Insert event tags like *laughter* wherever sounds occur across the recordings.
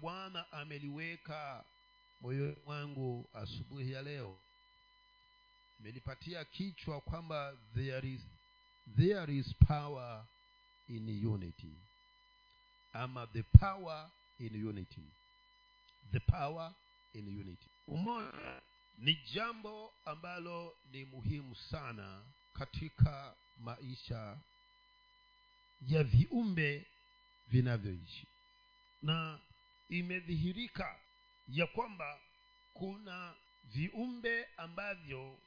bwana ameliweka moyoni mwangu asubuhi ya leo. Imenipatia kichwa kwamba there is, there is power in unity. Ama the power in unity. The power in unity. Umoja ni jambo ambalo ni muhimu sana katika maisha ya viumbe vinavyoishi. Na imedhihirika ya kwamba kuna viumbe ambavyo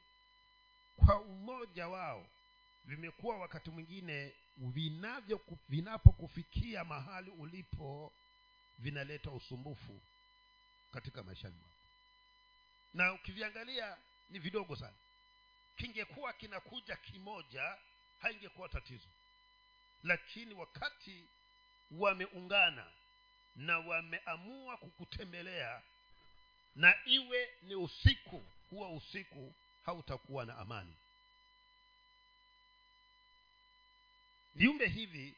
kwa umoja wao vimekuwa wakati mwingine vinavyo vinapokufikia mahali ulipo vinaleta usumbufu katika maishani mwako. Na ukiviangalia ni vidogo sana. Kingekuwa kinakuja kimoja haingekuwa tatizo. Lakini wakati wameungana na wameamua kukutembelea na iwe ni usiku huwa usiku hautakuwa na amani. Viumbe hivi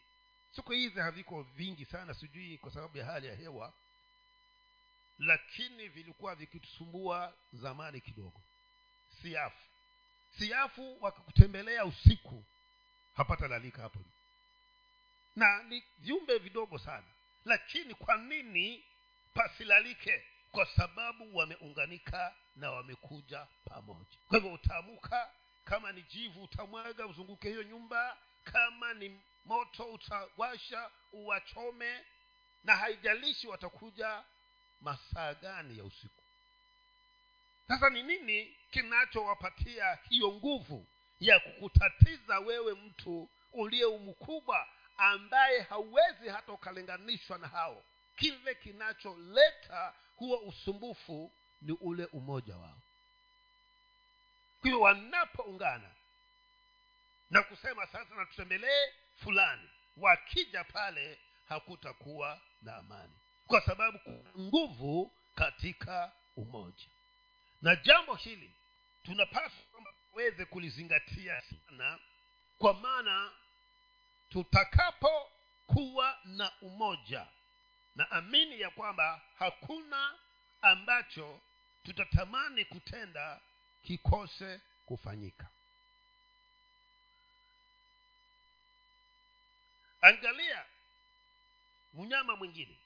siku hizi haviko vingi sana sijui kwa sababu ya hali ya hewa lakini vilikuwa vikitusumbua zamani kidogo. Siafu. Siafu wakikutembelea usiku hapata lalika hapo. Na ni viumbe vidogo sana lakini kwa nini pasilalike kwa sababu wameunganika na wamekuja pamoja. Kwa hivyo utaamuka kama ni jivu utamwaga uzunguke hiyo nyumba kama ni moto utawasha uwachome na haijalishi watakuja masaa gani ya usiku. Sasa ni nini kinachowapatia hiyo nguvu ya kukutatiza wewe mtu uliye mkubwa ambaye hauwezi hata ukalinganishwa na hao. Kile kinacholeta huo usumbufu ni ule umoja wao. Kwa wanapoungana na kusema sasa natutembelee fulani wakija pale hakutakuwa na amani. Kwa sababu nguvu katika umoja. Na jambo hili tunapaswa tuweze kulizingatia sana kwa maana tutakapokuwa na umoja. Na amini ya kwamba hakuna ambacho tutatamani kutenda kikose kufanyika. Angalia mnyama mwingine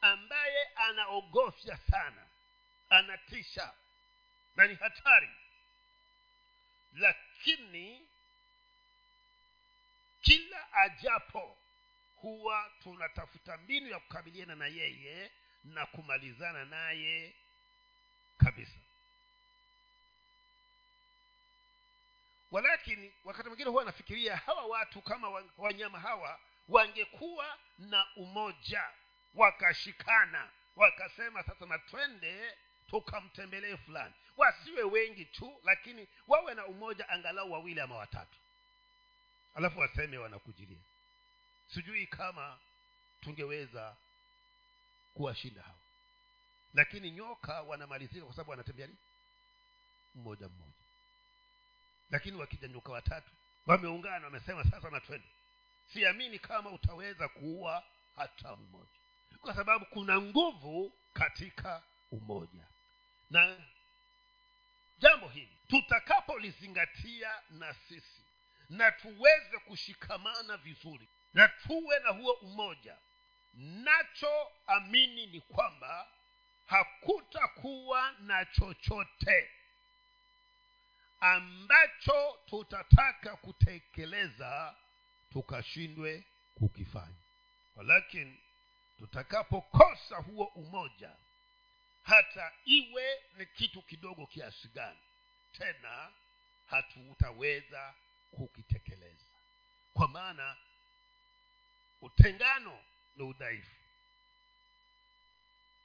ambaye anaogofya sana anatisha na ni hatari lakini kila ajapo huwa tunatafuta mbinu ya kukabiliana na yeye na kumalizana naye kabisa. Walakini wakati mwingine huwa anafikiria hawa watu kama wanyama hawa wangekuwa na umoja wakashikana wakasema sasa na twende tukamtembelee fulani. Wasiwe wengi tu lakini wawe na umoja angalau wawili ama watatu alafu waseme wanakujilia. Sijui kama tungeweza kuwashinda hawa lakini nyoka wanamalizika kwa sababu wanatembea nini? Mmoja mmoja. Lakini wakija nyoka watatu wameungana wamesema sasa na twende. Siamini kama utaweza kuua hata mmoja. Kwa sababu kuna nguvu katika umoja. Na jambo hili tutakapolizingatia na sisi na tuweze kushikamana vizuri na tuwe na huo umoja. Nachoamini ni kwamba hakutakuwa na chochote ambacho tutataka kutekeleza tukashindwe kukifanya. Walakini tutakapokosa huo umoja hata iwe ni kitu kidogo kiasi gani tena hatutaweza kukitekeleza. Kwa maana utengano ni udhaifu.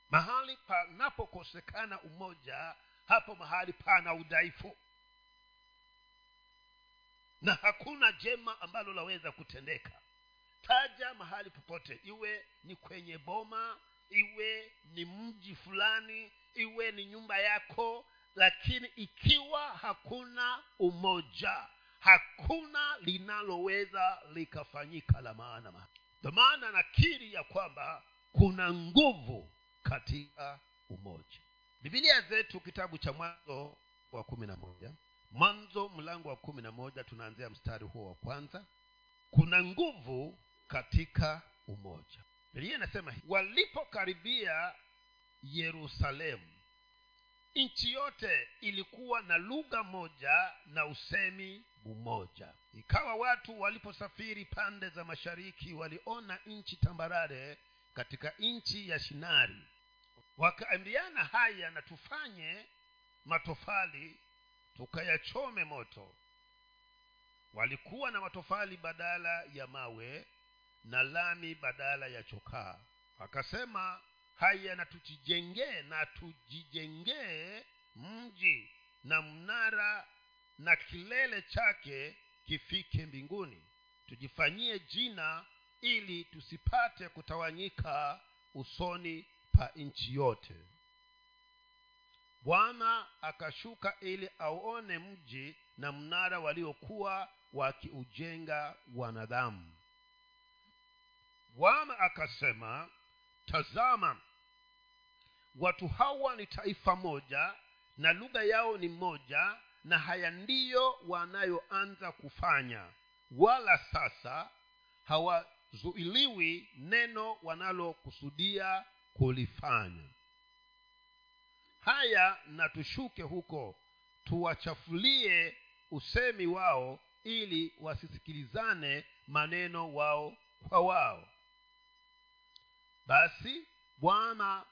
Mahali panapokosekana umoja hapo mahali pana udhaifu. Na hakuna jema ambalo laweza kutendeka. Taja mahali popote iwe ni kwenye boma iwe ni mji fulani iwe ni nyumba yako lakini ikiwa hakuna umoja hakuna linaloweza likafanyika la maana ndo maana nakiri ya kwamba kuna nguvu katika umoja. Bibilia zetu kitabu cha mwanzo wa kumi na moja mwanzo mlango wa kumi na moja tunaanzia mstari huo wa kwanza. Kuna nguvu katika umoja. Bibilia inasema walipokaribia yerusalemu nchi yote ilikuwa na lugha moja na usemi mmoja. Ikawa watu waliposafiri pande za mashariki waliona nchi tambarare katika nchi ya shinari. Wakaambiana haya na tufanye matofali tukayachome moto. Walikuwa na matofali badala ya mawe na lami badala ya chokaa. Akasema haya na tujijengee na tujijengee mji na mnara na kilele chake kifike mbinguni. Tujifanyie jina ili tusipate kutawanyika usoni pa nchi yote. Bwana akashuka ili auone mji na mnara waliokuwa wakiujenga wanadamu. Bwana akasema tazama watu hawa ni taifa moja na lugha yao ni moja na haya ndiyo wanayoanza kufanya. Wala sasa hawazuiliwi neno wanalokusudia kulifanya. Haya na tushuke huko tuwachafulie usemi wao ili wasisikilizane maneno wao kwa wao. Basi bwana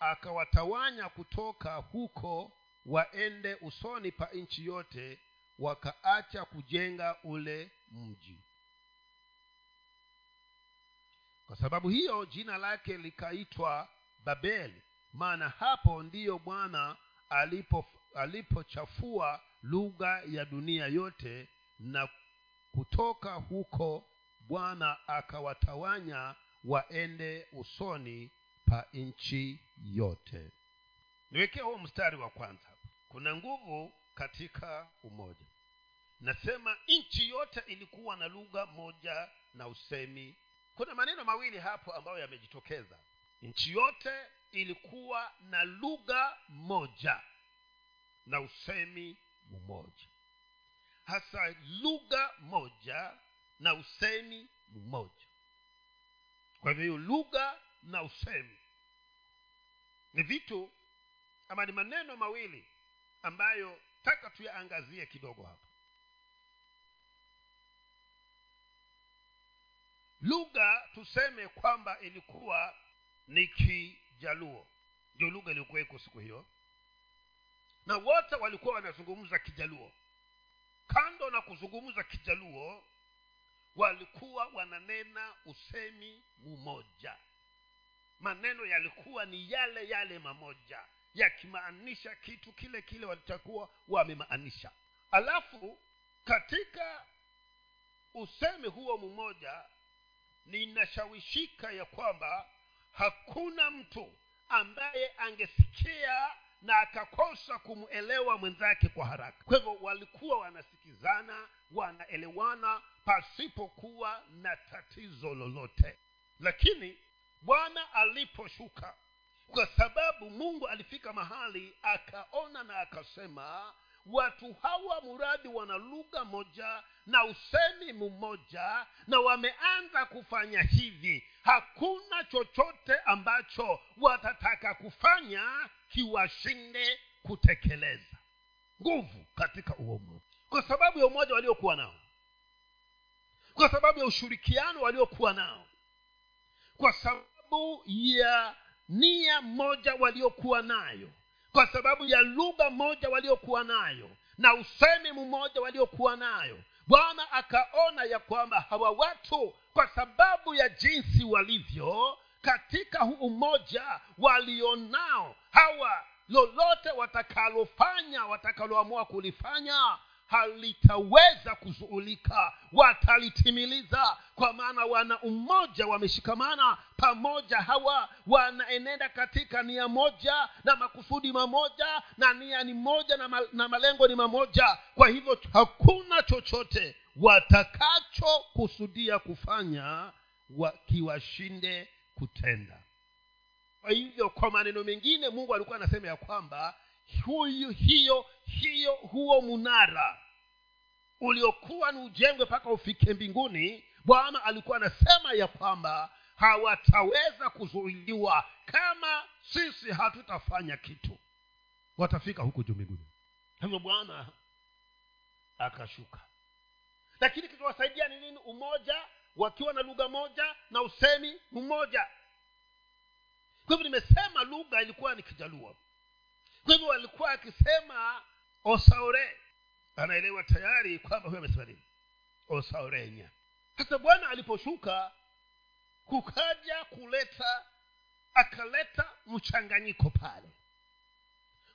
akawatawanya kutoka huko waende usoni pa nchi yote wakaacha kujenga ule mji. Kwa sababu hiyo jina lake likaitwa babeli. Maana hapo ndiyo bwana alipo alipochafua lugha ya dunia yote na kutoka huko bwana akawatawanya waende usoni pa nchi yote. Niwekee huo mstari wa kwanza. Kuna nguvu katika umoja. Nasema nchi yote ilikuwa na lugha moja na usemi. Kuna maneno mawili hapo ambayo yamejitokeza. Nchi yote ilikuwa na lugha moja na usemi mmoja. Hasa lugha moja na usemi mmoja. Kwa hivyo lugha na usemi. Ni vitu ama ni maneno mawili ambayo taka tuyaangazie kidogo hapa. Lugha tuseme kwamba ilikuwa ni kijaluo. Ndio lugha iliyokuweko siku hiyo. Na wote walikuwa wanazungumza kijaluo. Kando na kuzungumza kijaluo walikuwa wananena usemi mmoja maneno yalikuwa ni yale yale mamoja yakimaanisha kitu kile kile walichokuwa wamemaanisha. Alafu katika usemi huo mmoja ninashawishika ya kwamba hakuna mtu ambaye angesikia na akakosa kumwelewa mwenzake kwa haraka. Kwa hivyo walikuwa wanasikizana wanaelewana pasipokuwa na tatizo lolote. Lakini bwana aliposhuka kwa sababu mungu alifika mahali akaona na akasema watu hawa muradi wana lugha moja na usemi mmoja na wameanza kufanya hivi. Hakuna chochote ambacho watataka kufanya kiwashinde kutekeleza. Nguvu katika uomo. Kwa sababu ya umoja waliokuwa nao. Kwa sababu ya ushirikiano waliokuwa nao. Kwa sababu ya nia moja waliokuwa nayo. Kwa sababu ya lugha moja waliokuwa nayo na usemi mmoja waliokuwa nayo bwana akaona ya kwamba hawa watu kwa sababu ya jinsi walivyo katika huu umoja walionao hawa lolote watakalofanya watakaloamua kulifanya halitaweza kuzuulika watalitimiliza kwa maana wana umoja wameshikamana pamoja hawa wanaenenda katika nia moja na makusudi mamoja na nia ni moja na, ma, na malengo ni mamoja. Kwa hivyo hakuna chochote watakachokusudia kufanya wakiwashinde kutenda. Kwa hivyo kwa maneno mengine mungu alikuwa anasema ya kwamba huyu hiyo hiyo huo munara uliokuwa ni ujengwe mpaka ufike mbinguni bwana alikuwa anasema ya kwamba hawataweza kuzuiliwa kama sisi hatutafanya kitu. Watafika huku juu mbinguni. Hivyo bwana akashuka. Lakini kilichowasaidia ni nini? Umoja wakiwa na lugha moja na usemi mmoja. Kwa hivyo nimesema lugha ilikuwa ni kijalua kwa hivyo walikuwa akisema osaure anaelewa tayari kwamba huyo amesema nini. Osaurenya sasa bwana aliposhuka kukaja kuleta akaleta mchanganyiko pale.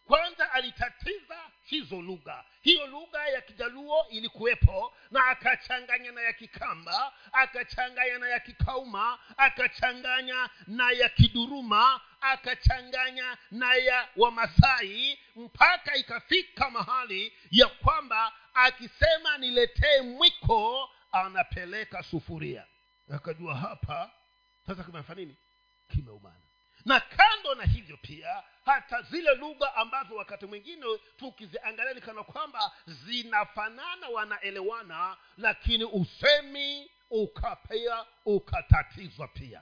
Kwanza alitatiza hizo lugha. Hiyo lugha ya kijaluo ilikuwepo na akachanganya na ya kikamba akachanganya na ya kikauma akachanganya na ya kiduruma akachanganya na ya wamasai mpaka ikafika mahali ya kwamba akisema niletee mwiko anapeleka sufuria. Akajua hapa sasa kimefanya nini? Kimeumana. Na kando na hivyo pia hata zile lugha ambazo wakati mwingine tukiziangalia ni kana kwamba zinafanana wanaelewana lakini usemi ukapea ukatatizwa pia.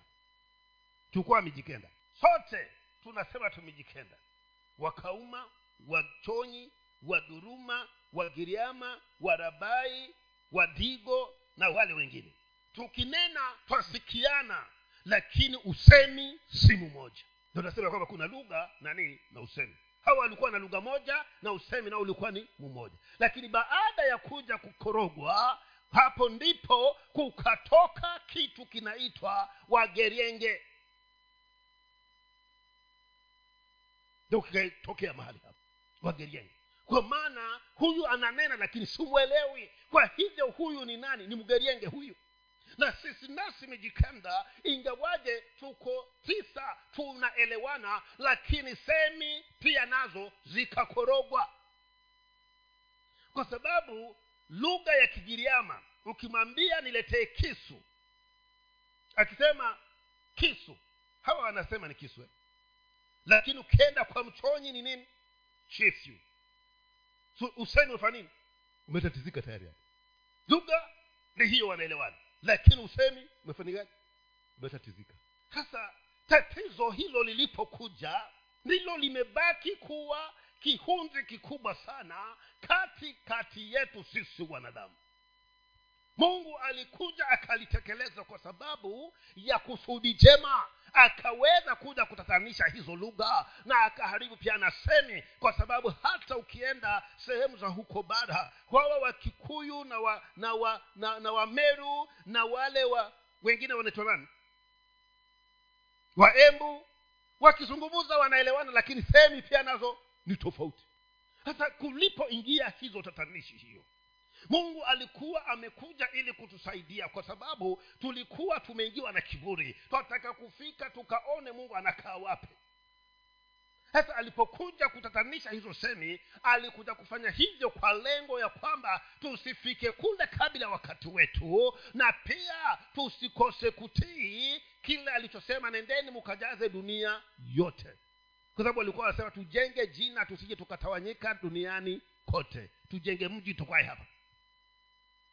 Chukua mijikenda sote tunasema tumejikenda. Wakauma wachonyi waduruma wagiriama warabai wadigo na wale wengine. Tukinena twasikiana lakini usemi si mmoja. Ndo nasema kwamba kuna lugha na nini na usemi. Hawa walikuwa na lugha moja na usemi nao ulikuwa ni mmoja. Lakini baada ya kuja kukorogwa hapo ndipo kukatoka kitu kinaitwa wagerienge ndo kikatokea mahali hapo wagerienge kwa maana huyu ananena lakini simwelewi kwa hivyo huyu ni nani? Ni mgerienge huyu. Na sisi nasi mijikenda ingawaje tuko tisa tunaelewana lakini semi pia nazo zikakorogwa. Kwa sababu lugha ya kigiriama ukimwambia niletee kisu akisema kisu hawa wanasema ni kisu. eh? Lakini ukienda kwa mchonyi ni nini? Chifyu so, usemi unafanya nini? Umetatizika tayari hapo. Lugha ni hiyo wanaelewana. Lakini usemi umefanyikaje umetatizika. Sasa tatizo hilo lilipokuja ndilo limebaki kuwa kihunzi kikubwa sana kati kati yetu sisi wanadamu. Mungu alikuja akalitekeleza kwa sababu ya kusudi jema akaweza kuja kutatanisha hizo lugha na akaharibu pia na semi kwa sababu hata ukienda sehemu za huko bara wawa wakikuyu na wa, na wa, na, na wameru na wale wa wengine wanaitwa nani? Waembu wakizungumza wanaelewana lakini semi pia nazo ni tofauti. Sasa kulipoingia hizo tatanishi hiyo mungu alikuwa amekuja ili kutusaidia kwa sababu tulikuwa tumeingiwa na kiburi. Twataka kufika tukaone mungu anakaa wapi. Sasa alipokuja kutatanisha hizo semi alikuja kufanya hivyo kwa lengo ya kwamba tusifike kule kabla ya wakati wetu na pia tusikose kutii kile alichosema nendeni mkajaze dunia yote. Kwa sababu alikuwa anasema tujenge jina tusije tukatawanyika duniani kote. Tujenge mji tukwae hapa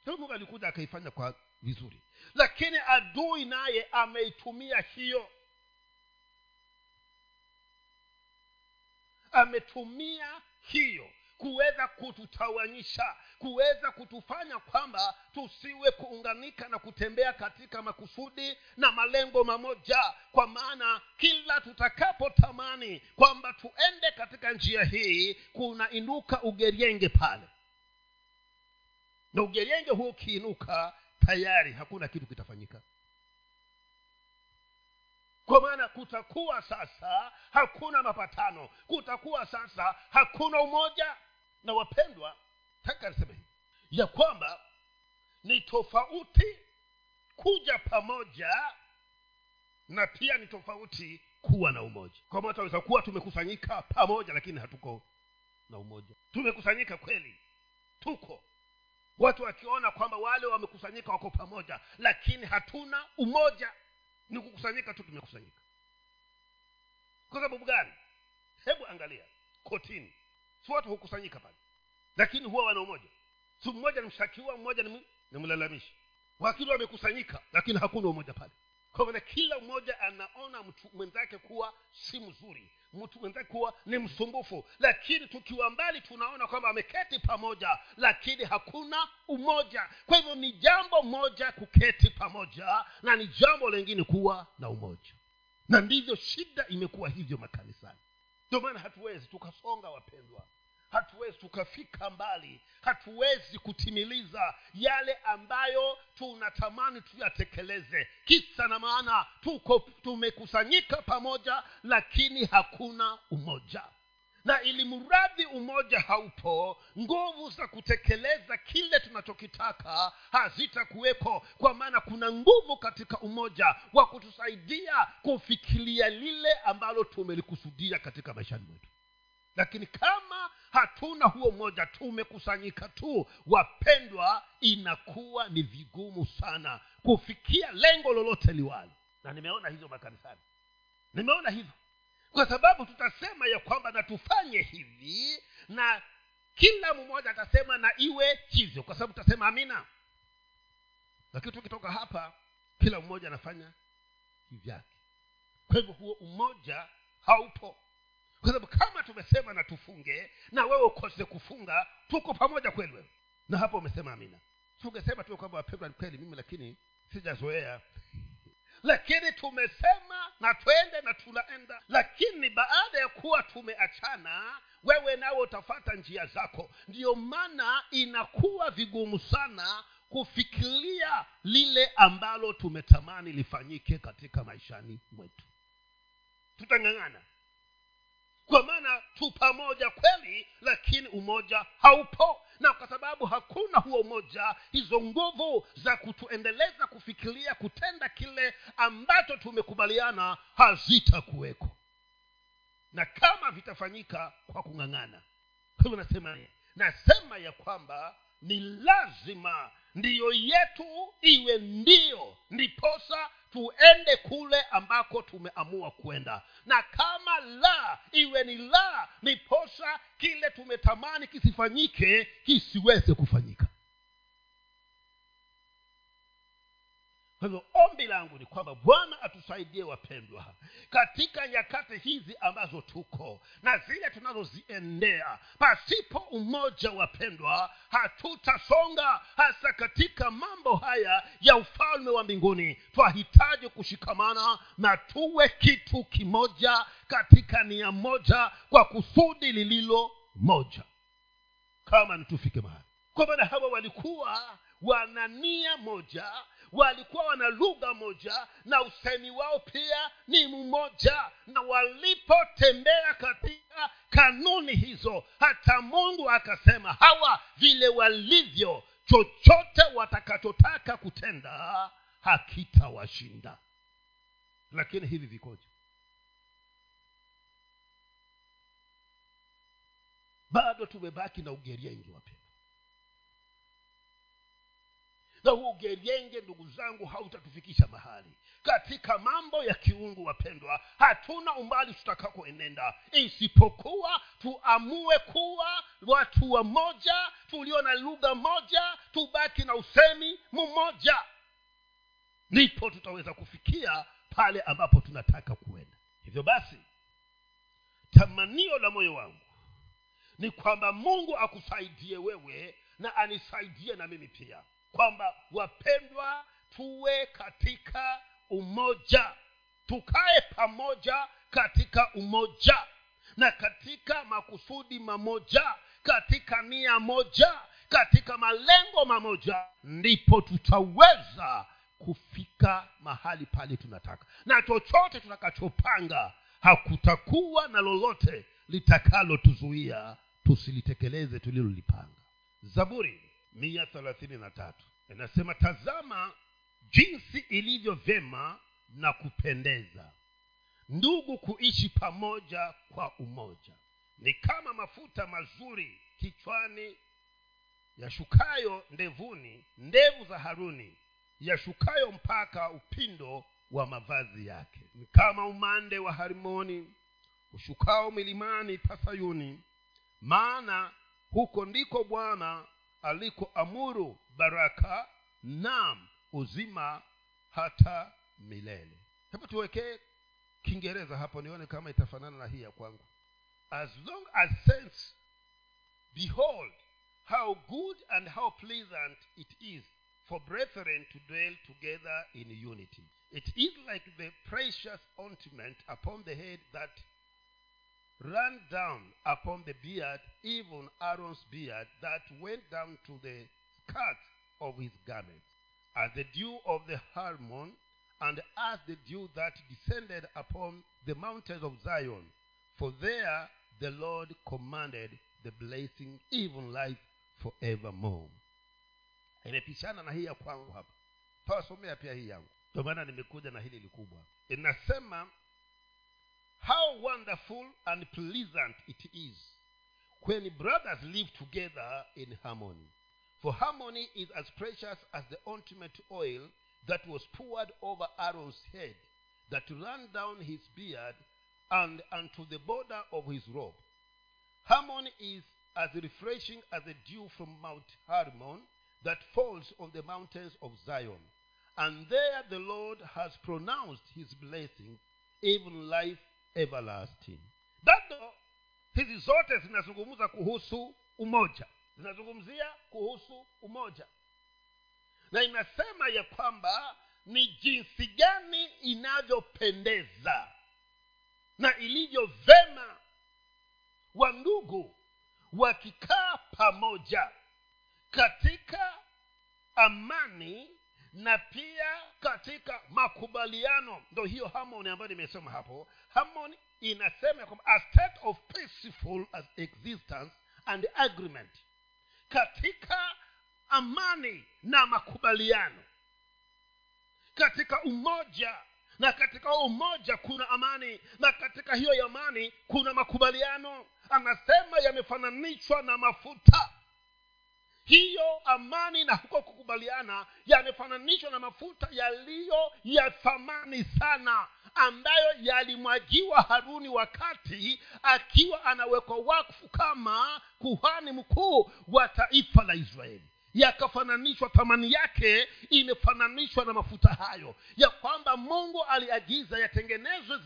hiyo mungu alikuja akaifanya kwa vizuri. Lakini adui naye ameitumia hiyo. Ametumia hiyo kuweza kututawanyisha kuweza kutufanya kwamba tusiwe kuunganika na kutembea katika makusudi na malengo mamoja. Kwa maana kila tutakapotamani kwamba tuende katika njia hii kunainuka ugerienge pale na ugerenge huo ukiinuka tayari hakuna kitu kitafanyika. Kwa maana kutakuwa sasa hakuna mapatano kutakuwa sasa hakuna umoja. Na wapendwa taka niseme hivi ya kwamba ni tofauti kuja pamoja na pia ni tofauti kuwa na umoja. Kwa maana tunaweza kuwa tumekusanyika pamoja lakini hatuko na umoja. Tumekusanyika kweli tuko watu wakiona kwamba wale wamekusanyika wako pamoja lakini hatuna umoja ni kukusanyika tu tumekusanyika. Kwa sababu gani? Hebu angalia kotini. Si watu hukusanyika pale lakini huwa wana umoja. Si mmoja ni mshtakiwa mmoja ni, mlalamishi. Wakili wamekusanyika lakini hakuna umoja pale kwa maana kila mmoja anaona mtu mwenzake kuwa si mzuri mtu mwenzake kuwa ni msumbufu. Lakini tukiwa mbali tunaona kwamba ameketi pamoja lakini hakuna umoja. Kwa hivyo ni jambo moja kuketi pamoja na ni jambo lengine kuwa na umoja. Na ndivyo shida imekuwa hivyo makanisani. Ndio maana hatuwezi tukasonga wapendwa hatuwezi tukafika mbali. Hatuwezi kutimiliza yale ambayo tunatamani tuyatekeleze. Kisa na maana tuko tumekusanyika pamoja lakini hakuna umoja. Na ili mradhi umoja haupo nguvu za kutekeleza kile tunachokitaka hazitakuweko kwa maana kuna nguvu katika umoja wa kutusaidia kufikiria lile ambalo tumelikusudia katika maishani mwetu. Lakini kama hatuna huo mmoja tumekusanyika tu. Wapendwa inakuwa ni vigumu sana kufikia lengo lolote liwalo. Na nimeona hivyo makanisani. Nimeona hivyo kwa sababu tutasema ya kwamba na tufanye hivi na kila mmoja atasema na iwe hivyo. Kwa sababu tutasema amina. Lakini tukitoka hapa kila mmoja anafanya hivyake kwa hivyo huo umoja haupo kwa sababu kama tumesema na tufunge na wewe ukose kufunga tuko pamoja kweli wewe. Na hapo umesema amina. Tungesema tu kwamba wapendwa kweli mimi lakini sijazoea. *laughs* Lakini tumesema na twende na tunaenda. Lakini baada ya kuwa tumeachana wewe nawe utafata njia zako. Ndiyo maana inakuwa vigumu sana kufikiria lile ambalo tumetamani lifanyike katika maishani mwetu. Tutang'ang'ana kwa maana tu pamoja kweli lakini umoja haupo. Na kwa sababu hakuna huo umoja hizo nguvu za kutuendeleza kufikiria kutenda kile ambacho tumekubaliana hazitakuweko. Na kama vitafanyika kwa kung'ang'ana. Kwa hivyo nasema nasema ya kwamba ni lazima ndiyo yetu iwe ndio ndiposa tuende kule ambako tumeamua kwenda. Na kama la iwe ni la ndiposa kile tumetamani kisifanyike kisiweze kufanyika kwa hivyo ombi langu ni kwamba bwana atusaidie wapendwa katika nyakati hizi ambazo tuko na zile tunazoziendea pasipo umoja wapendwa hatutasonga hasa katika mambo haya ya ufalme wa mbinguni. Twahitaji kushikamana na tuwe kitu kimoja katika nia moja kwa kusudi lililo moja. Kama nitufike mahali. Kwa maana hawa walikuwa wana nia moja walikuwa wana lugha moja na usemi wao pia ni mmoja. Na walipotembea katika kanuni hizo hata mungu akasema hawa vile walivyo chochote watakachotaka kutenda hakitawashinda. Lakini hivi vikoje? Bado tumebaki na ugeriengi wapendwa na huu ugerienge ndugu zangu hautatufikisha mahali. Katika mambo ya kiungu wapendwa hatuna umbali tutakakoenenda. Isipokuwa tuamue kuwa watu wa moja tulio na lugha moja tubaki na usemi mmoja. Ndipo tutaweza kufikia pale ambapo tunataka kuenda. Hivyo basi tamanio la moyo wangu ni kwamba mungu akusaidie wewe na anisaidie na mimi pia kwamba wapendwa tuwe katika umoja. Tukae pamoja katika umoja na katika makusudi mamoja katika nia moja katika malengo mamoja ndipo tutaweza kufika mahali pale tunataka. Na chochote tutakachopanga hakutakuwa na lolote litakalotuzuia tusilitekeleze tulilolipanga. Zaburi mia thelathini na tatu. Inasema tazama jinsi ilivyo vyema na kupendeza ndugu kuishi pamoja kwa umoja. Ni kama mafuta mazuri kichwani yashukayo ndevuni ndevu za haruni yashukayo mpaka upindo wa mavazi yake. Ni kama umande wa harimoni ushukao milimani pasayuni. Maana huko ndiko bwana alikoamuru baraka nam uzima hata milele. Hebu tuwekee kiingereza hapo nione kama itafanana na hii ya kwangu. As long as sense behold how good and how pleasant it is for brethren to dwell together in unity. It is like the precious ointment upon the head that ran down upon the beard even aaron's beard that went down to the skirt of his garment. As the dew of the harmon and as the dew that descended upon the mountains of zion for there the lord commanded the blessing even life forevermore. Inapishana na hii ya kwangu hapa. Tawasomea pia hii yangu. Ndio nimekuja na hili likubwa. Inasema how wonderful and pleasant it is when brothers live together in harmony. For harmony is as precious as the ointment oil that was poured over aaron's head that ran down his beard and unto the border of his robe. Harmony is as refreshing as the dew from mount hermon that falls on the mountains of zion. And there the lord has pronounced his blessing even life everlasting. Bado hizi zote zinazungumza kuhusu umoja. Zinazungumzia kuhusu umoja. Na inasema ya kwamba ni jinsi gani inavyopendeza na ilivyo vema wandugu wakikaa pamoja katika amani na pia katika makubaliano ndo hiyo harmony ambayo nimesema hapo. Harmony inasema kwamba a state of peaceful existence and agreement. Katika amani na makubaliano. Katika umoja na katika umoja kuna amani na katika hiyo amani kuna makubaliano. Anasema yamefananishwa na mafuta hiyo amani na huko kukubaliana yamefananishwa na mafuta yaliyo ya thamani sana ambayo yalimwagiwa haruni wakati akiwa anawekwa wakfu kama kuhani mkuu wa taifa la israeli yakafananishwa thamani yake imefananishwa na mafuta hayo. Ya kwamba mungu aliagiza yatengenezwe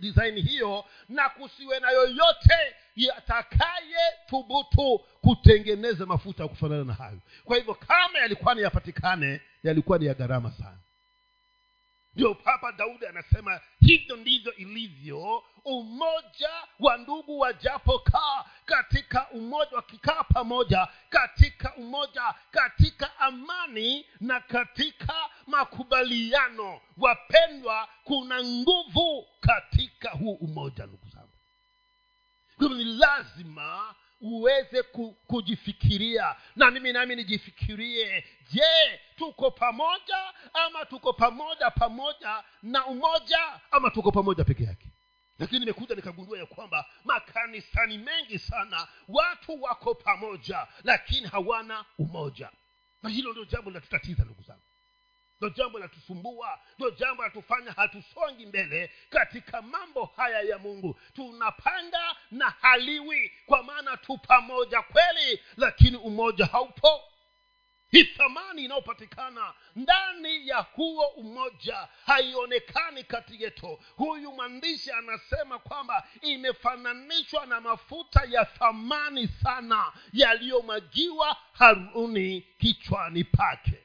disaini hiyo na kusiwe na yoyote yatakaye thubutu kutengeneza mafuta ya kufanana na hayo. Kwa hivyo kama yalikuwa ni yapatikane yalikuwa ni ya gharama sana ndio papa daudi anasema hivyo ndivyo ilivyo. Umoja wa ndugu wajapokaa katika umoja wakikaa pamoja katika umoja katika amani na katika makubaliano. Wapendwa kuna nguvu katika huu umoja ndugu zangu. Hivyo ni lazima uweze kujifikiria. Na mimi nami nijifikirie je tuko pamoja ama tuko pamoja pamoja na umoja ama tuko pamoja peke yake? Lakini nimekuja nikagundua ya kwamba makanisani mengi sana watu wako pamoja lakini hawana umoja. Na hilo ndio jambo linatutatiza ndugu zangu ndo jambo linatusumbua ndo jambo linatufanya hatusongi mbele katika mambo haya ya mungu. Tunapanga na haliwi kwa maana tu pamoja kweli lakini umoja haupo. Hii thamani inayopatikana ndani ya huo umoja haionekani kati yetu. Huyu mwandishi anasema kwamba imefananishwa na mafuta ya thamani sana yaliyomwagiwa haruni kichwani pake.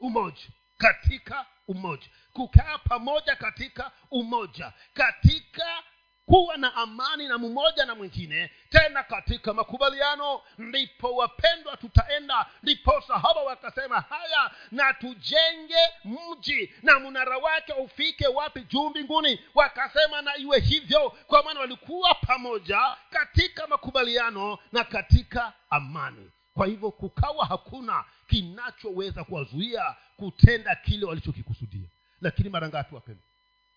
Umoja katika umoja. Kukaa pamoja katika umoja. Katika kuwa na amani na mmoja na mwingine tena katika makubaliano ndipo wapendwa tutaenda. Ndipo sahaba wakasema haya na tujenge mji na mnara wake ufike wapi juu mbinguni? Wakasema na iwe hivyo. Kwa maana walikuwa pamoja katika makubaliano na katika amani. Kwa hivyo kukawa hakuna kinachoweza kuwazuia kutenda kile walichokikusudia. Lakini mara ngapi wapendwa?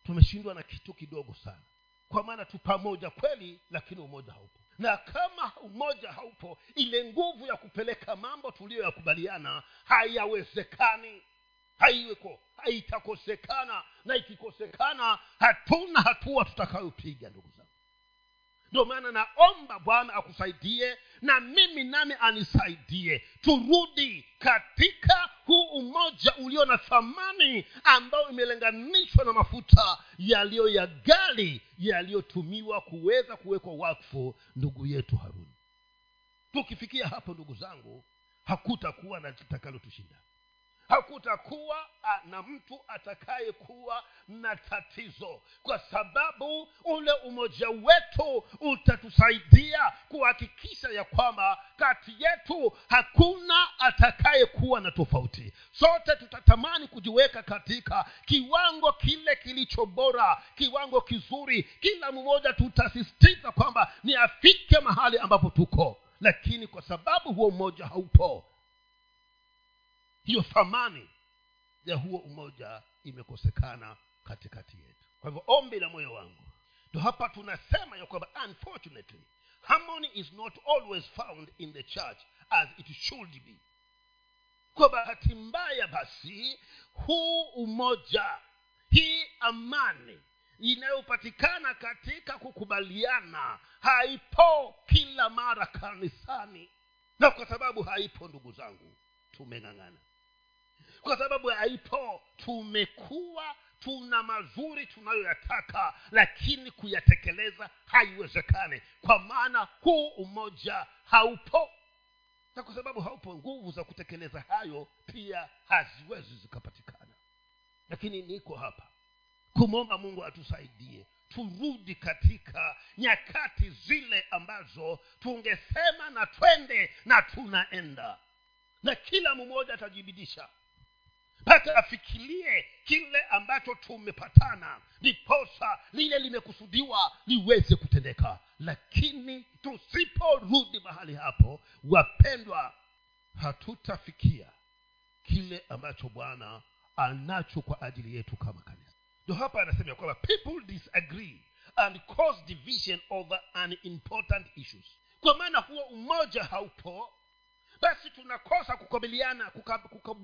Tumeshindwa na kitu kidogo sana. Kwa maana tu pamoja kweli lakini umoja haupo. Na kama umoja haupo ile nguvu ya kupeleka mambo tuliyoyakubaliana hayawezekani. Haiweko haitakosekana na ikikosekana hatuna hatua tutakayopiga ndugu zangu. Ndio maana naomba bwana akusaidie na mimi nami anisaidie? Turudi katika huu umoja ulio na thamani ambao imelenganishwa na mafuta yaliyo ya gali yaliyotumiwa kuweza kuwekwa wakfu ndugu yetu haruni. Tukifikia hapo ndugu zangu hakutakuwa na litakalotushinda hakutakuwa na mtu atakayekuwa na tatizo. Kwa sababu ule umoja wetu utatusaidia kuhakikisha ya kwamba kati yetu hakuna atakayekuwa na tofauti. Sote tutatamani kujiweka katika kiwango kile kilicho bora kiwango kizuri. Kila mmoja tutasisitiza kwamba ni afike mahali ambapo tuko. Lakini kwa sababu huo mmoja haupo hiyo thamani ya huo umoja imekosekana katikati yetu. Kwa hivyo ombi la moyo wangu ndo hapa tunasema ya kwamba unfortunately harmony is not always found in the church as it should be. Kwa bahati mbaya basi huu umoja hii amani inayopatikana katika kukubaliana haipo kila mara kanisani. Na kwa sababu haipo ndugu zangu tumeng'ang'ana kwa sababu haipo. Tumekuwa tuna mazuri tunayoyataka lakini kuyatekeleza haiwezekani. Kwa maana huu umoja haupo. Na kwa sababu haupo nguvu za kutekeleza hayo pia haziwezi zikapatikana. Lakini niko hapa kumwomba mungu atusaidie. Turudi katika nyakati zile ambazo tungesema na twende na tunaenda. Na kila mmoja atajibidisha hata afikirie kile ambacho tumepatana ndiposa lile limekusudiwa liweze kutendeka. Lakini tusiporudi mahali hapo wapendwa hatutafikia kile ambacho bwana anacho kwa ajili yetu kama kanisa. Ndo hapa anasema kwamba people disagree and cause division over an important issues. Kwa maana huo umoja haupo basi tunakosa kukabiliana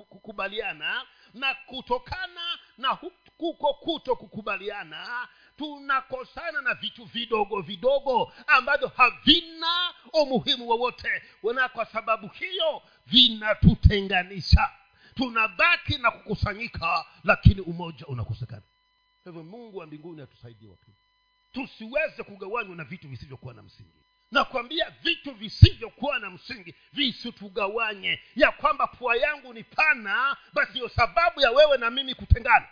kukubaliana na kutokana na kuko kuto kukubaliana. Tunakosana na vitu vidogo vidogo ambavyo havina umuhimu wowote. Na kwa sababu hiyo vinatutenganisha. Tunabaki na kukusanyika lakini umoja unakosekana. Hivyo mungu wa mbinguni atusaidie wapili tusiweze kugawanywa na vitu visivyokuwa na msingi nakwambia vitu visivyokuwa na msingi visitugawanye. Ya kwamba pua yangu ni pana basi ndiyo sababu ya wewe na mimi kutengana.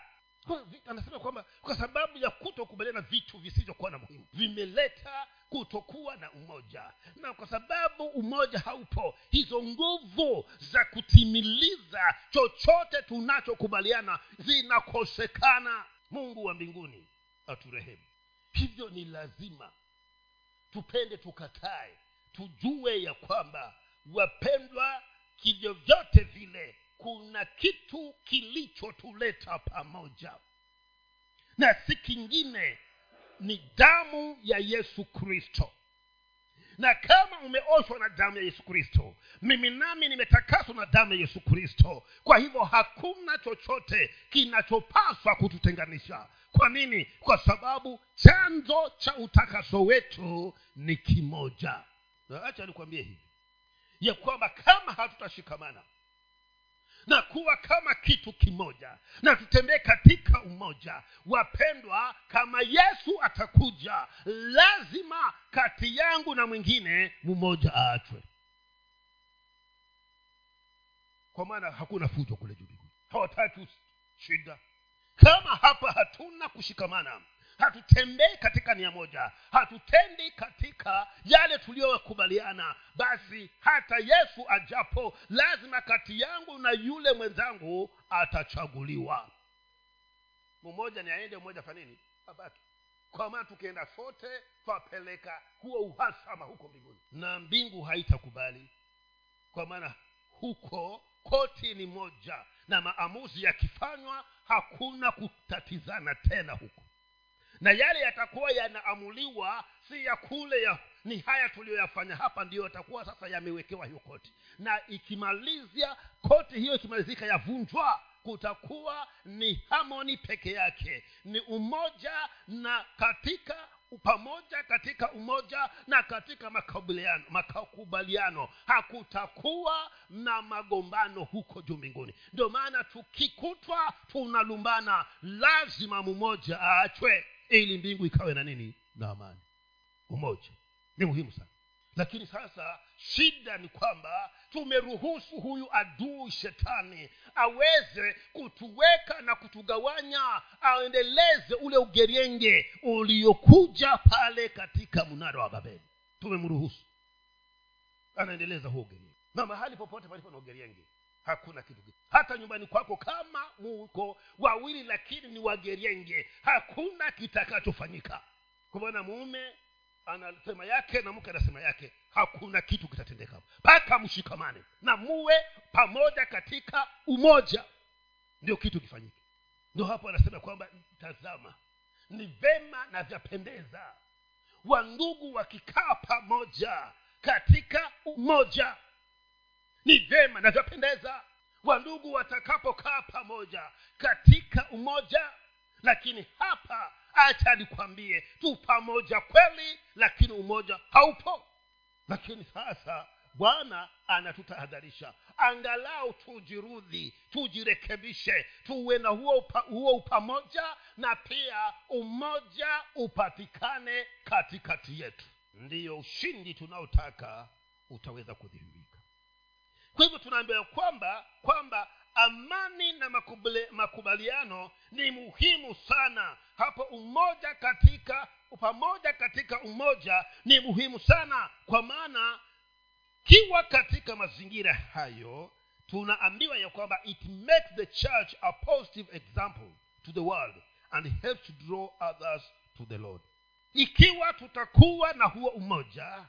Anasema kwamba kwa sababu ya kutokubaliana vitu visivyokuwa na muhimu vimeleta kutokuwa na umoja. Na kwa sababu umoja haupo hizo nguvu za kutimiliza chochote tunachokubaliana zinakosekana. Mungu wa mbinguni aturehemu. Hivyo ni lazima tupende tukatae tujue ya kwamba wapendwa kivyovyote vile kuna kitu kilichotuleta pamoja. Na si kingine ni damu ya yesu kristo na kama umeoshwa na damu ya yesu kristo mimi nami nimetakaswa na damu ya yesu kristo. Kwa hivyo hakuna chochote kinachopaswa kututenganisha. Kwa nini? Kwa sababu chanzo cha utakaso wetu ni kimoja. Acha nikwambie hivi. Ya kwamba kama hatutashikamana na kuwa kama kitu kimoja na tutembee katika umoja. Wapendwa kama yesu atakuja lazima kati yangu na mwingine mmoja aachwe kwa maana hakuna fujo kule juu hawataki shida. Kama hapa hatuna kushikamana hatutembei katika nia moja. Hatutendi katika yale tuliyokubaliana. Basi hata yesu ajapo lazima kati yangu na yule mwenzangu atachaguliwa. Mmoja ni aende mmoja fanini abaki. Kwa maana tukienda sote twapeleka huo uhasama huko mbinguni. Na mbingu haitakubali. Kwa maana huko koti ni moja na maamuzi yakifanywa hakuna kutatizana tena huko na yale yatakuwa yanaamuliwa si ya kule ya ni haya tuliyoyafanya hapa ndiyo yatakuwa sasa yamewekewa hiyo koti. Na ikimalizia koti hiyo ikimalizika yavunjwa kutakuwa ni hamoni peke yake. Ni umoja na katika pamoja katika umoja na katika makubaliano. Hakutakuwa na magombano huko juu mbinguni. Ndio maana tukikutwa tunalumbana. Lazima mmoja aachwe ili mbingu ikawe na nini? Na amani. Umoja. Ni muhimu sana. Lakini sasa shida ni kwamba tumeruhusu huyu adui shetani aweze kutuweka na kutugawanya aendeleze ule ugerienge uliokuja pale katika mnara wa babeli. Tumemruhusu. Anaendeleza huo ugerienge na mahali popote palipo na ugerienge hakuna kitu hata nyumbani kwako kama muko wawili lakini ni wagerenge hakuna kitakachofanyika. Kwa mume anasema yake na mke anasema yake hakuna kitu kitatendeka. Mpaka mshikamane na muwe pamoja katika umoja. Ndio kitu kifanyike. Ndio hapo anasema kwamba tazama ni vema na vyapendeza wandugu wakikaa pamoja katika umoja ni vema na vyapendeza wandugu watakapokaa pamoja katika umoja. Lakini hapa acha nikwambie tu pamoja kweli lakini umoja haupo. Lakini sasa bwana anatutahadharisha angalau tujirudhi tujirekebishe tuwe na huo, upa, huo upamoja na pia umoja upatikane katikati yetu. Ndiyo ushindi tunaotaka utaweza kudhihirika kwa hivyo tunaambiwa kwamba kwamba amani na makubali, makubaliano ni muhimu sana. Hapo umoja katika pamoja katika umoja ni muhimu sana. Kwa maana kiwa katika mazingira hayo tunaambiwa ya kwamba it makes the church a positive example to the world and helps to draw others to the lord. Ikiwa tutakuwa na huo umoja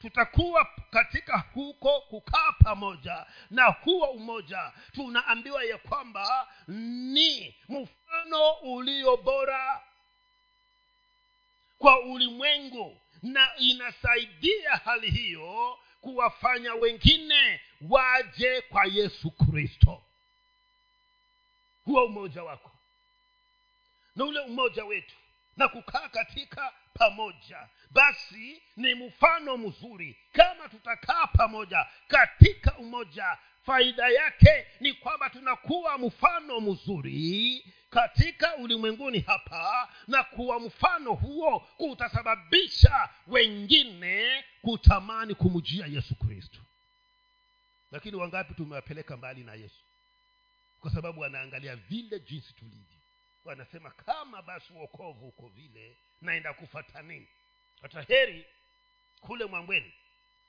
tutakuwa katika huko kukaa pamoja na huo umoja. Tunaambiwa ya kwamba ni mfano ulio bora kwa ulimwengu na inasaidia hali hiyo kuwafanya wengine waje kwa yesu kristo. Huo umoja wako na ule umoja wetu na kukaa katika pamoja. Basi ni mfano mzuri kama tutakaa pamoja katika umoja. Faida yake ni kwamba tunakuwa mfano mzuri katika ulimwenguni hapa na kuwa mfano huo kutasababisha wengine kutamani kumjia yesu kristo. Lakini wangapi tumewapeleka mbali na yesu? Kwa sababu wanaangalia vile jinsi tulivyo wanasema kama basi uokovu uko vile naenda kufata nini? Hata heri kule mwambweni.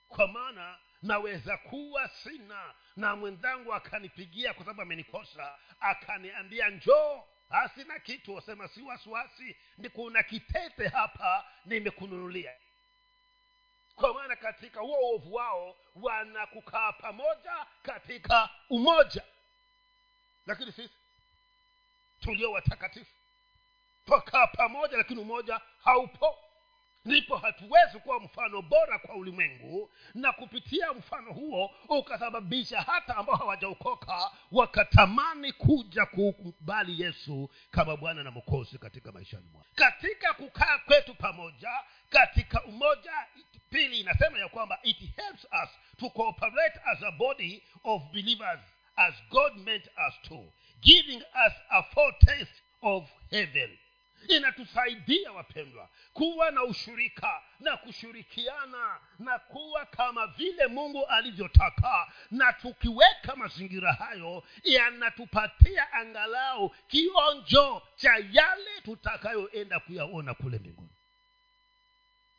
Kwa maana naweza kuwa sina na mwenzangu akanipigia kwa sababu amenikosa akaniambia njoo hasina kitu. Wasema si wasiwasi ni kuna kitete hapa nimekununulia. Kwa maana katika huo uovu wao wanakukaa pamoja katika umoja. Lakini sisi tulio watakatifu. Twakaa pamoja lakini umoja haupo. Ndipo hatuwezi kuwa mfano bora kwa ulimwengu na kupitia mfano huo ukasababisha hata ambao hawajaokoka wakatamani kuja kukubali yesu kama bwana na mokozi katika maishani mwao. Katika kukaa kwetu pamoja katika umoja pili inasema ya kwamba it helps us to cooperate as a body of believers as god meant us to giving us a foretaste of heaven. Inatusaidia wapendwa kuwa na ushirika na kushirikiana na kuwa kama vile mungu alivyotaka. Na tukiweka mazingira hayo yanatupatia angalau kionjo cha yale tutakayoenda kuyaona kule mbinguni.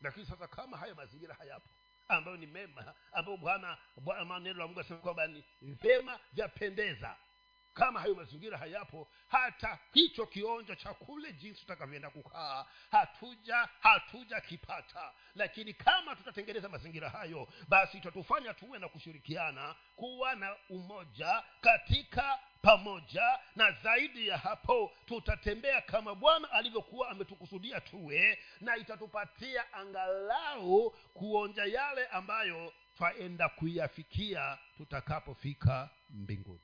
Lakini sasa kama hayo mazingira hayapo ambayo ni mema ambayo bwana neno la mungu asema kwamba ni vema vyapendeza kama hayo mazingira hayapo hata hicho kionjo cha kule jinsi tutakavyoenda kukaa hatuja hatuja kipata. Lakini kama tutatengeneza mazingira hayo basi itatufanya tuwe na kushirikiana kuwa na umoja katika pamoja na zaidi ya hapo tutatembea kama bwana alivyokuwa ametukusudia tuwe na itatupatia angalau kuonja yale ambayo twaenda kuyafikia tutakapofika mbinguni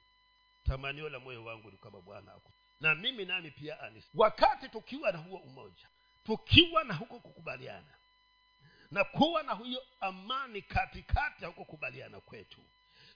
tamanio la moyo wangu ni kama bwana na mimi nami pia anis wakati tukiwa na huo umoja tukiwa na huko kukubaliana na kuwa na hiyo amani katikati ya huko kubaliana kwetu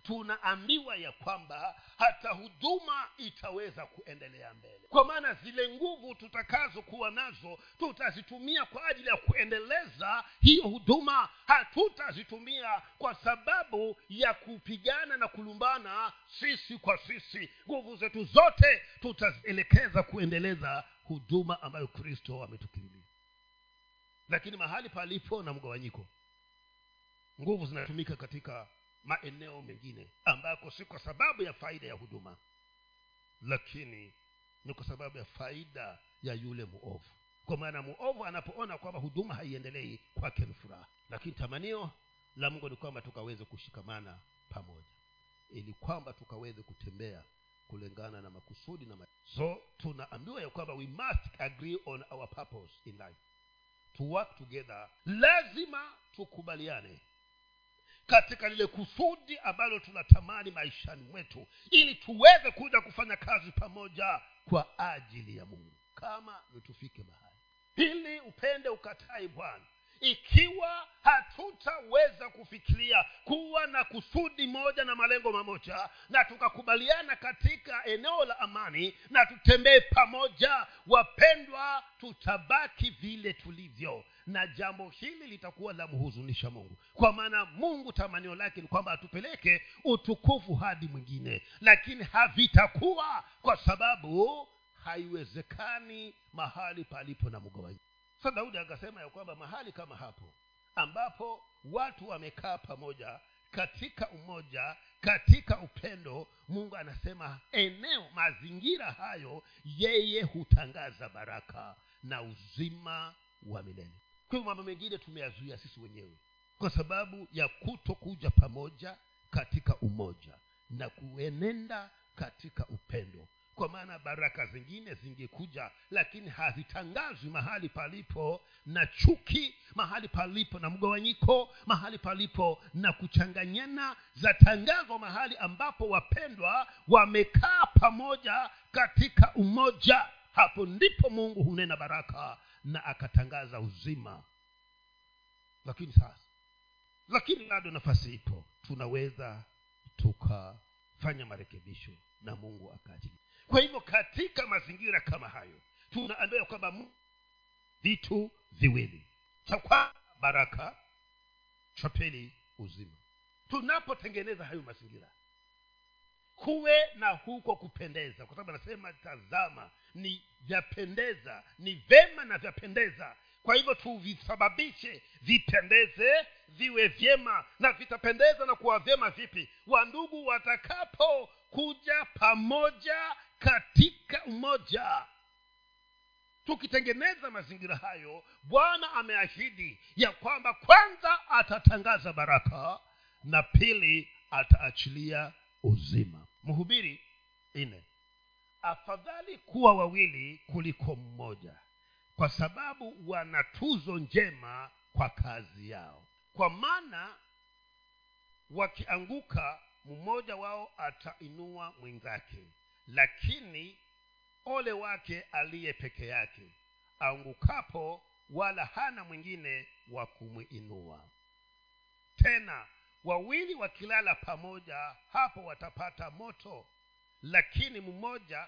tunaambiwa ya kwamba hata huduma itaweza kuendelea mbele. Kwa maana zile nguvu tutakazokuwa nazo tutazitumia kwa ajili ya kuendeleza hiyo huduma. Hatutazitumia kwa sababu ya kupigana na kulumbana sisi kwa sisi. Nguvu zetu zote tutazielekeza kuendeleza huduma ambayo kristo ametukirimia. Lakini mahali palipo na mgawanyiko nguvu zinatumika katika maeneo mengine ambako si kwa sababu ya faida ya huduma lakini ni kwa sababu ya faida ya yule muovu kwa maana muovu anapoona kwamba huduma haiendelei kwake ni furaha. Lakini tamanio la mungu ni kwamba tukaweze kushikamana pamoja ili kwamba tukaweze kutembea kulingana na makusudi na ma- so tunaambiwa ya kwamba we must agree on our purpose in life. To work together lazima tukubaliane katika lile kusudi ambalo tunatamani maishani mwetu ili tuweze kuja kufanya kazi pamoja kwa ajili ya mungu. Kama nitufike mahali ili upende ukatai bwana ikiwa hatutaweza kufikiria kuwa na kusudi moja na malengo mamoja na tukakubaliana katika eneo la amani na tutembee pamoja wapendwa tutabaki vile tulivyo na jambo hili litakuwa la mhuzunisha mungu. Kwa maana mungu tamanio lake ni kwamba atupeleke utukufu hadi mwingine lakini havitakuwa kwa sababu haiwezekani mahali palipo na mgawanyiko sa daudi akasema ya kwamba mahali kama hapo ambapo watu wamekaa pamoja katika umoja katika upendo mungu anasema eneo mazingira hayo yeye hutangaza baraka na uzima wa milele kwa mambo mengine tumeyazuia sisi wenyewe. Kwa sababu ya kuto kuja pamoja katika umoja na kuenenda katika upendo. Kwa maana baraka zingine zingekuja lakini hazitangazwi mahali palipo na chuki mahali palipo na mgawanyiko mahali palipo na kuchanganyana zatangazwa mahali ambapo wapendwa wamekaa pamoja katika umoja. Hapo ndipo mungu hunena baraka na akatangaza uzima. Lakini sasa lakini bado nafasi ipo. Tunaweza tukafanya marekebisho na mungu akaachilia kwa hivyo katika mazingira kama hayo tunaambiwa kwamba vitu viwili. Cha kwanza baraka. Cha pili uzima. Tunapotengeneza hayo mazingira kuwe na huko kupendeza. Kwa sababu anasema tazama ni vyapendeza ni vema na vyapendeza. Kwa hivyo tuvisababishe vipendeze viwe vyema. Na vitapendeza na kuwa vyema vipi? Wandugu watakapokuja pamoja katika umoja. Tukitengeneza mazingira hayo bwana ameahidi ya kwamba kwanza atatangaza baraka na pili ataachilia uzima. Mhubiri nne. Afadhali kuwa wawili kuliko mmoja kwa sababu wana tuzo njema kwa kazi yao. Kwa maana wakianguka mmoja wao atainua mwenzake lakini ole wake aliye peke yake. Aangukapo wala hana mwingine wa kumwinua. Tena wawili wakilala pamoja hapo watapata moto. Lakini mmoja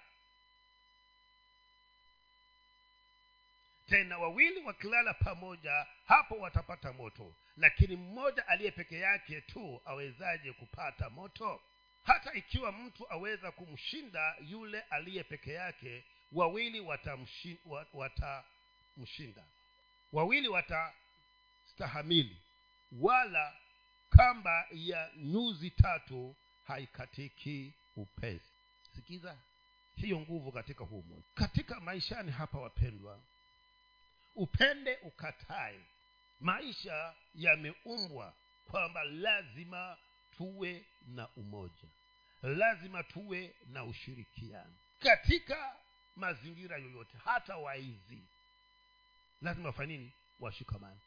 tena wawili wakilala pamoja hapo watapata moto. Lakini mmoja aliye peke yake tu awezaje kupata moto? Hata ikiwa mtu aweza kumshinda yule aliye peke yake wawili watamshinda. Wata wawili watastahamili wala kamba ya nyuzi tatu haikatiki upesi. Sikiza hiyo nguvu katika huu moja katika maishani hapa wapendwa upende ukatae. Maisha yameumbwa kwamba lazima tuwe na umoja lazima tuwe na ushirikiano. Katika mazingira yoyote hata waizi lazima wafanye nini? Washikamani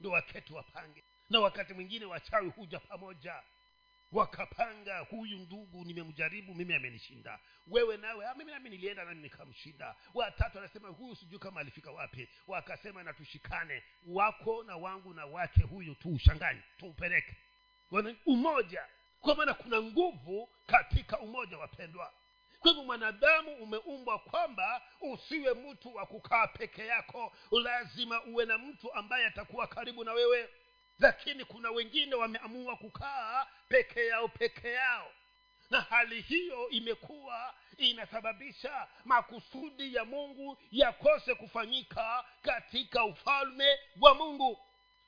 ndo waketi wapange na wakati mwingine wachawi huja pamoja. Wakapanga huyu ndugu nimemjaribu mimi amenishinda. Wewe nawe ah, mimi nami nilienda nami nikamshinda. Watatu anasema huyu sijui kama alifika wapi. Wakasema na tushikane wako na wangu na wake huyu tuushanganye tuupeleke. Umoja. Kwa maana kuna nguvu katika umoja wapendwa. Kwa hivyo mwanadamu umeumbwa kwamba usiwe mtu wa kukaa peke yako. Lazima uwe na mtu ambaye atakuwa karibu na wewe lakini kuna wengine wameamua kukaa peke yao peke yao. Na hali hiyo imekuwa inasababisha makusudi ya mungu yakose kufanyika katika ufalme wa mungu.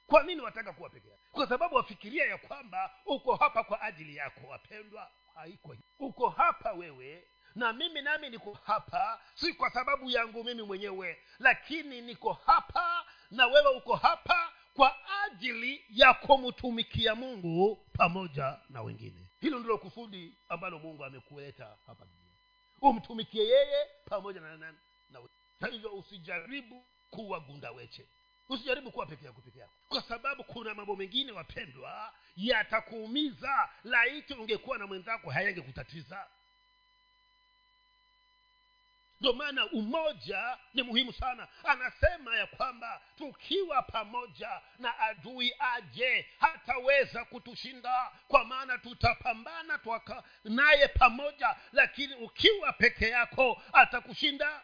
Kwa nini wataka kuwa peke yao? Kwa sababu wafikiria ya kwamba uko hapa kwa ajili yako wapendwa. Haiko uko hapa wewe na mimi nami niko hapa si kwa sababu yangu mimi mwenyewe lakini niko hapa na wewe uko hapa kwa ajili ya kumtumikia mungu pamoja na wengine. Hilo ndilo kusudi ambalo mungu amekuleta hapa dunia. Umtumikie yeye pamoja na nani na na hivyo usijaribu kuwa gundaweche. Usijaribu kuwa peke yako peke yako. Kwa sababu kuna mambo mengine wapendwa yatakuumiza. Laiti ungekuwa na mwenzako hayangekutatiza ndio maana umoja ni muhimu sana. Anasema ya kwamba tukiwa pamoja na adui aje hataweza kutushinda. Kwa maana tutapambana twaka naye pamoja lakini ukiwa peke yako atakushinda.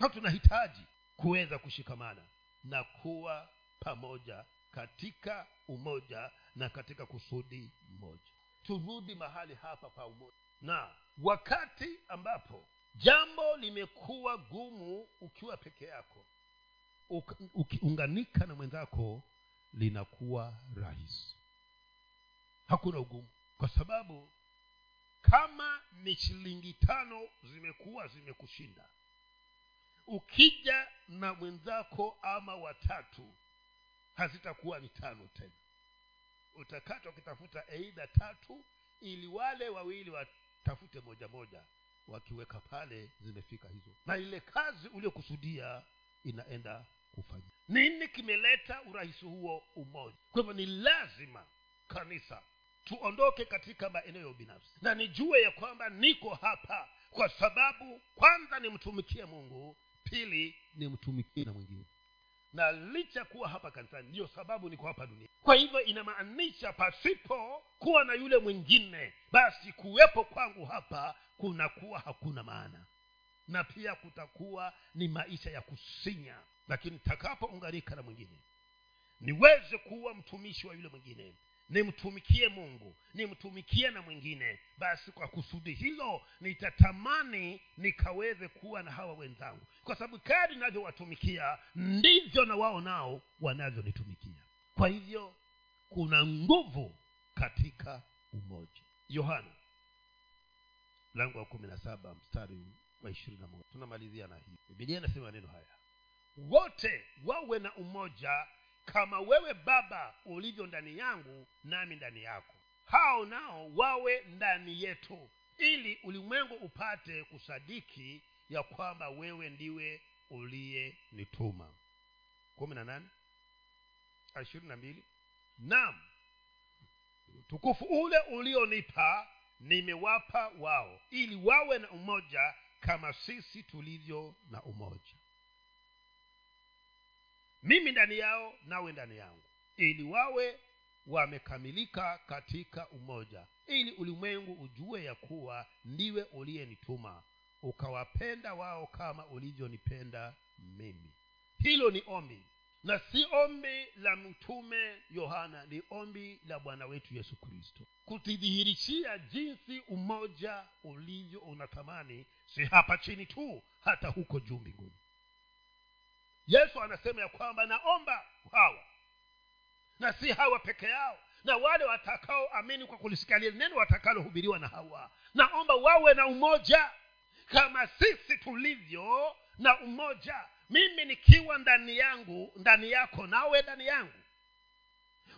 Na tunahitaji kuweza kushikamana na kuwa pamoja katika umoja na katika kusudi mmoja turudi mahali hapa pa umoja. Na wakati ambapo jambo limekuwa gumu ukiwa peke yako. Ukiunganika na mwenzako linakuwa rahisi. Hakuna ugumu. Kwa sababu kama ni shilingi tano zimekuwa zimekushinda ukija na mwenzako ama watatu hazitakuwa ni tano tena. Utakata ukitafuta eidha tatu ili wale wawili watafute moja moja wakiweka pale zimefika hizo. Na ile kazi uliokusudia inaenda kufanya nini kimeleta urahisi huo umoja? Kwa hivyo ni lazima kanisa tuondoke katika maeneo ya ubinafsi na nijue ya kwamba niko hapa kwa sababu kwanza nimtumikie mungu pili nimtumikie na mwingine na licha kuwa hapa kanisani ndiyo sababu niko hapa dunia. Kwa hivyo inamaanisha pasipo kuwa na yule mwingine basi kuwepo kwangu hapa kunakuwa hakuna maana. Na pia kutakuwa ni maisha ya kusinya. Lakini takapounganika na mwingine niweze kuwa mtumishi wa yule mwingine nimtumikie mungu nimtumikie na mwingine. Basi kwa kusudi hilo nitatamani nikaweze kuwa na hawa wenzangu. Kwa sababu kadi navyowatumikia ndivyo na wao nao wanavyonitumikia. Kwa hivyo kuna nguvu katika umoja. Yohana mlango wa kumi na saba mstari wa ishirini na moja. Tunamalizia na hii. Bibilia inasema maneno haya. Wote wawe na umoja kama wewe baba ulivyo ndani yangu nami ndani yako. Hao nao wawe ndani yetu ili ulimwengu upate kusadiki ya kwamba wewe ndiwe uliyenituma. kumi na nane ishirini na mbili. Naam utukufu ule ulionipa nimewapa wao ili wawe na umoja kama sisi tulivyo na umoja mimi ndani yao nawe ndani yangu. Ili wawe wamekamilika katika umoja. Ili ulimwengu ujue ya kuwa ndiwe uliyenituma ukawapenda wao kama ulivyonipenda mimi. Hilo ni ombi na si ombi la mtume yohana ni ombi la bwana wetu yesu kristo. Kutidhihirishia jinsi umoja ulivyo unatamani si hapa chini tu hata huko juu mbinguni yesu anasema ya kwamba naomba hawa na si hawa peke yao na wale watakaoamini kwa kulisikia lile neno watakalohubiriwa na hawa. Naomba wawe na umoja kama sisi tulivyo na umoja. Mimi nikiwa ndani yangu ndani yako nawe ndani yangu.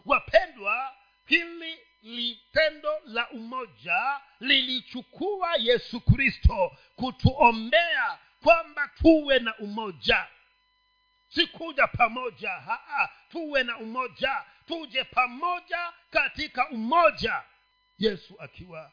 Wapendwa hili litendo la umoja lilichukua yesu kristo kutuombea kwamba tuwe na umoja sikuja pamoja. Haa tuwe na umoja. Tuje pamoja katika umoja. Yesu akiwa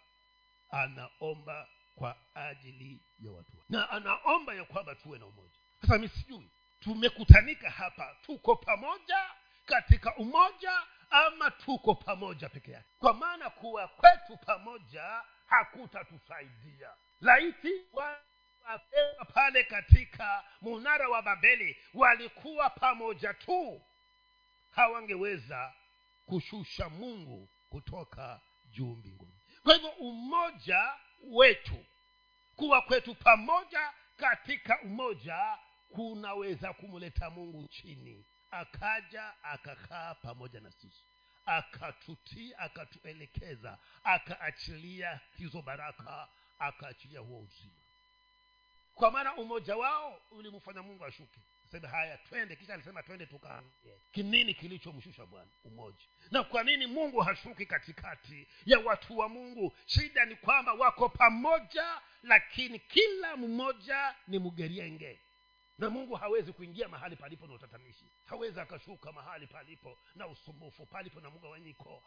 anaomba kwa ajili ya watu na anaomba ya kwamba tuwe na umoja. Sasa mi sijui tumekutanika hapa tuko pamoja katika umoja ama tuko pamoja peke yake? Kwa maana kuwa kwetu pamoja hakutatusaidia. Laiti wapema pale katika munara wa babeli walikuwa pamoja tu. Hawangeweza kushusha mungu kutoka juu mbinguni. Kwa hivyo umoja wetu kuwa kwetu pamoja katika umoja kunaweza kumleta mungu chini. Akaja akakaa pamoja na sisi. Akatutii akatuelekeza akaachilia hizo baraka akaachilia huo uzima kwa maana umoja wao ulimfanya mungu ashuke. Sema haya twende. Kisha alisema twende tuka kinini kilichomshusha bwana? Umoja. Na kwa nini mungu hashuki katikati ya watu wa mungu? Shida ni kwamba wako pamoja lakini kila mmoja ni mgerienge na mungu hawezi kuingia mahali palipo na utatanishi. Hawezi akashuka mahali palipo na usumbufu palipo na mgawanyiko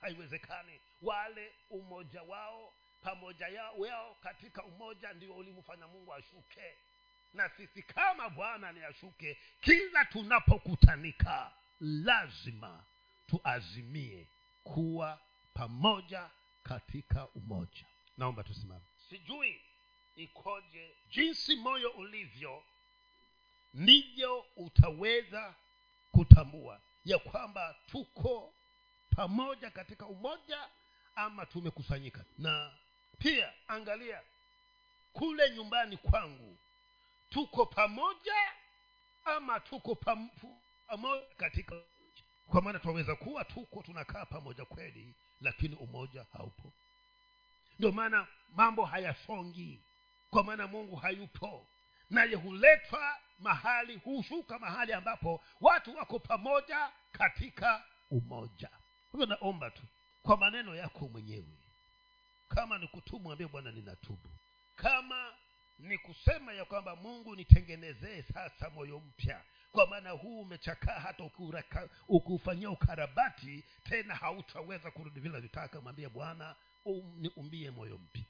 haiwezekani. Wale umoja wao pamoja yao, katika umoja ndio ulimfanya mungu ashuke. Na sisi kama bwana ni ashuke kila tunapokutanika lazima tuazimie kuwa pamoja katika umoja. Naomba tusimame. Sijui ikoje jinsi moyo ulivyo ndivyo utaweza kutambua ya kwamba tuko pamoja katika umoja ama tumekusanyika. Na pia angalia kule nyumbani kwangu tuko pamoja ama tuko pamoja katika kwa maana tunaweza kuwa tuko tunakaa pamoja kweli lakini umoja haupo. Ndio maana mambo hayasongi kwa maana mungu hayupo naye huletwa mahali hushuka mahali ambapo watu wako pamoja katika umoja. Hivyo naomba tu kwa maneno yako mwenyewe kama ni kutubu mwambie bwana ninatubu. Kama ni kusema ya kwamba mungu nitengenezee sasa moyo mpya. Kwa maana huu umechakaa hata ukiufanyia ukarabati tena hautaweza kurudi vile vitaka. Mwambie bwana um, niumbie moyo mpya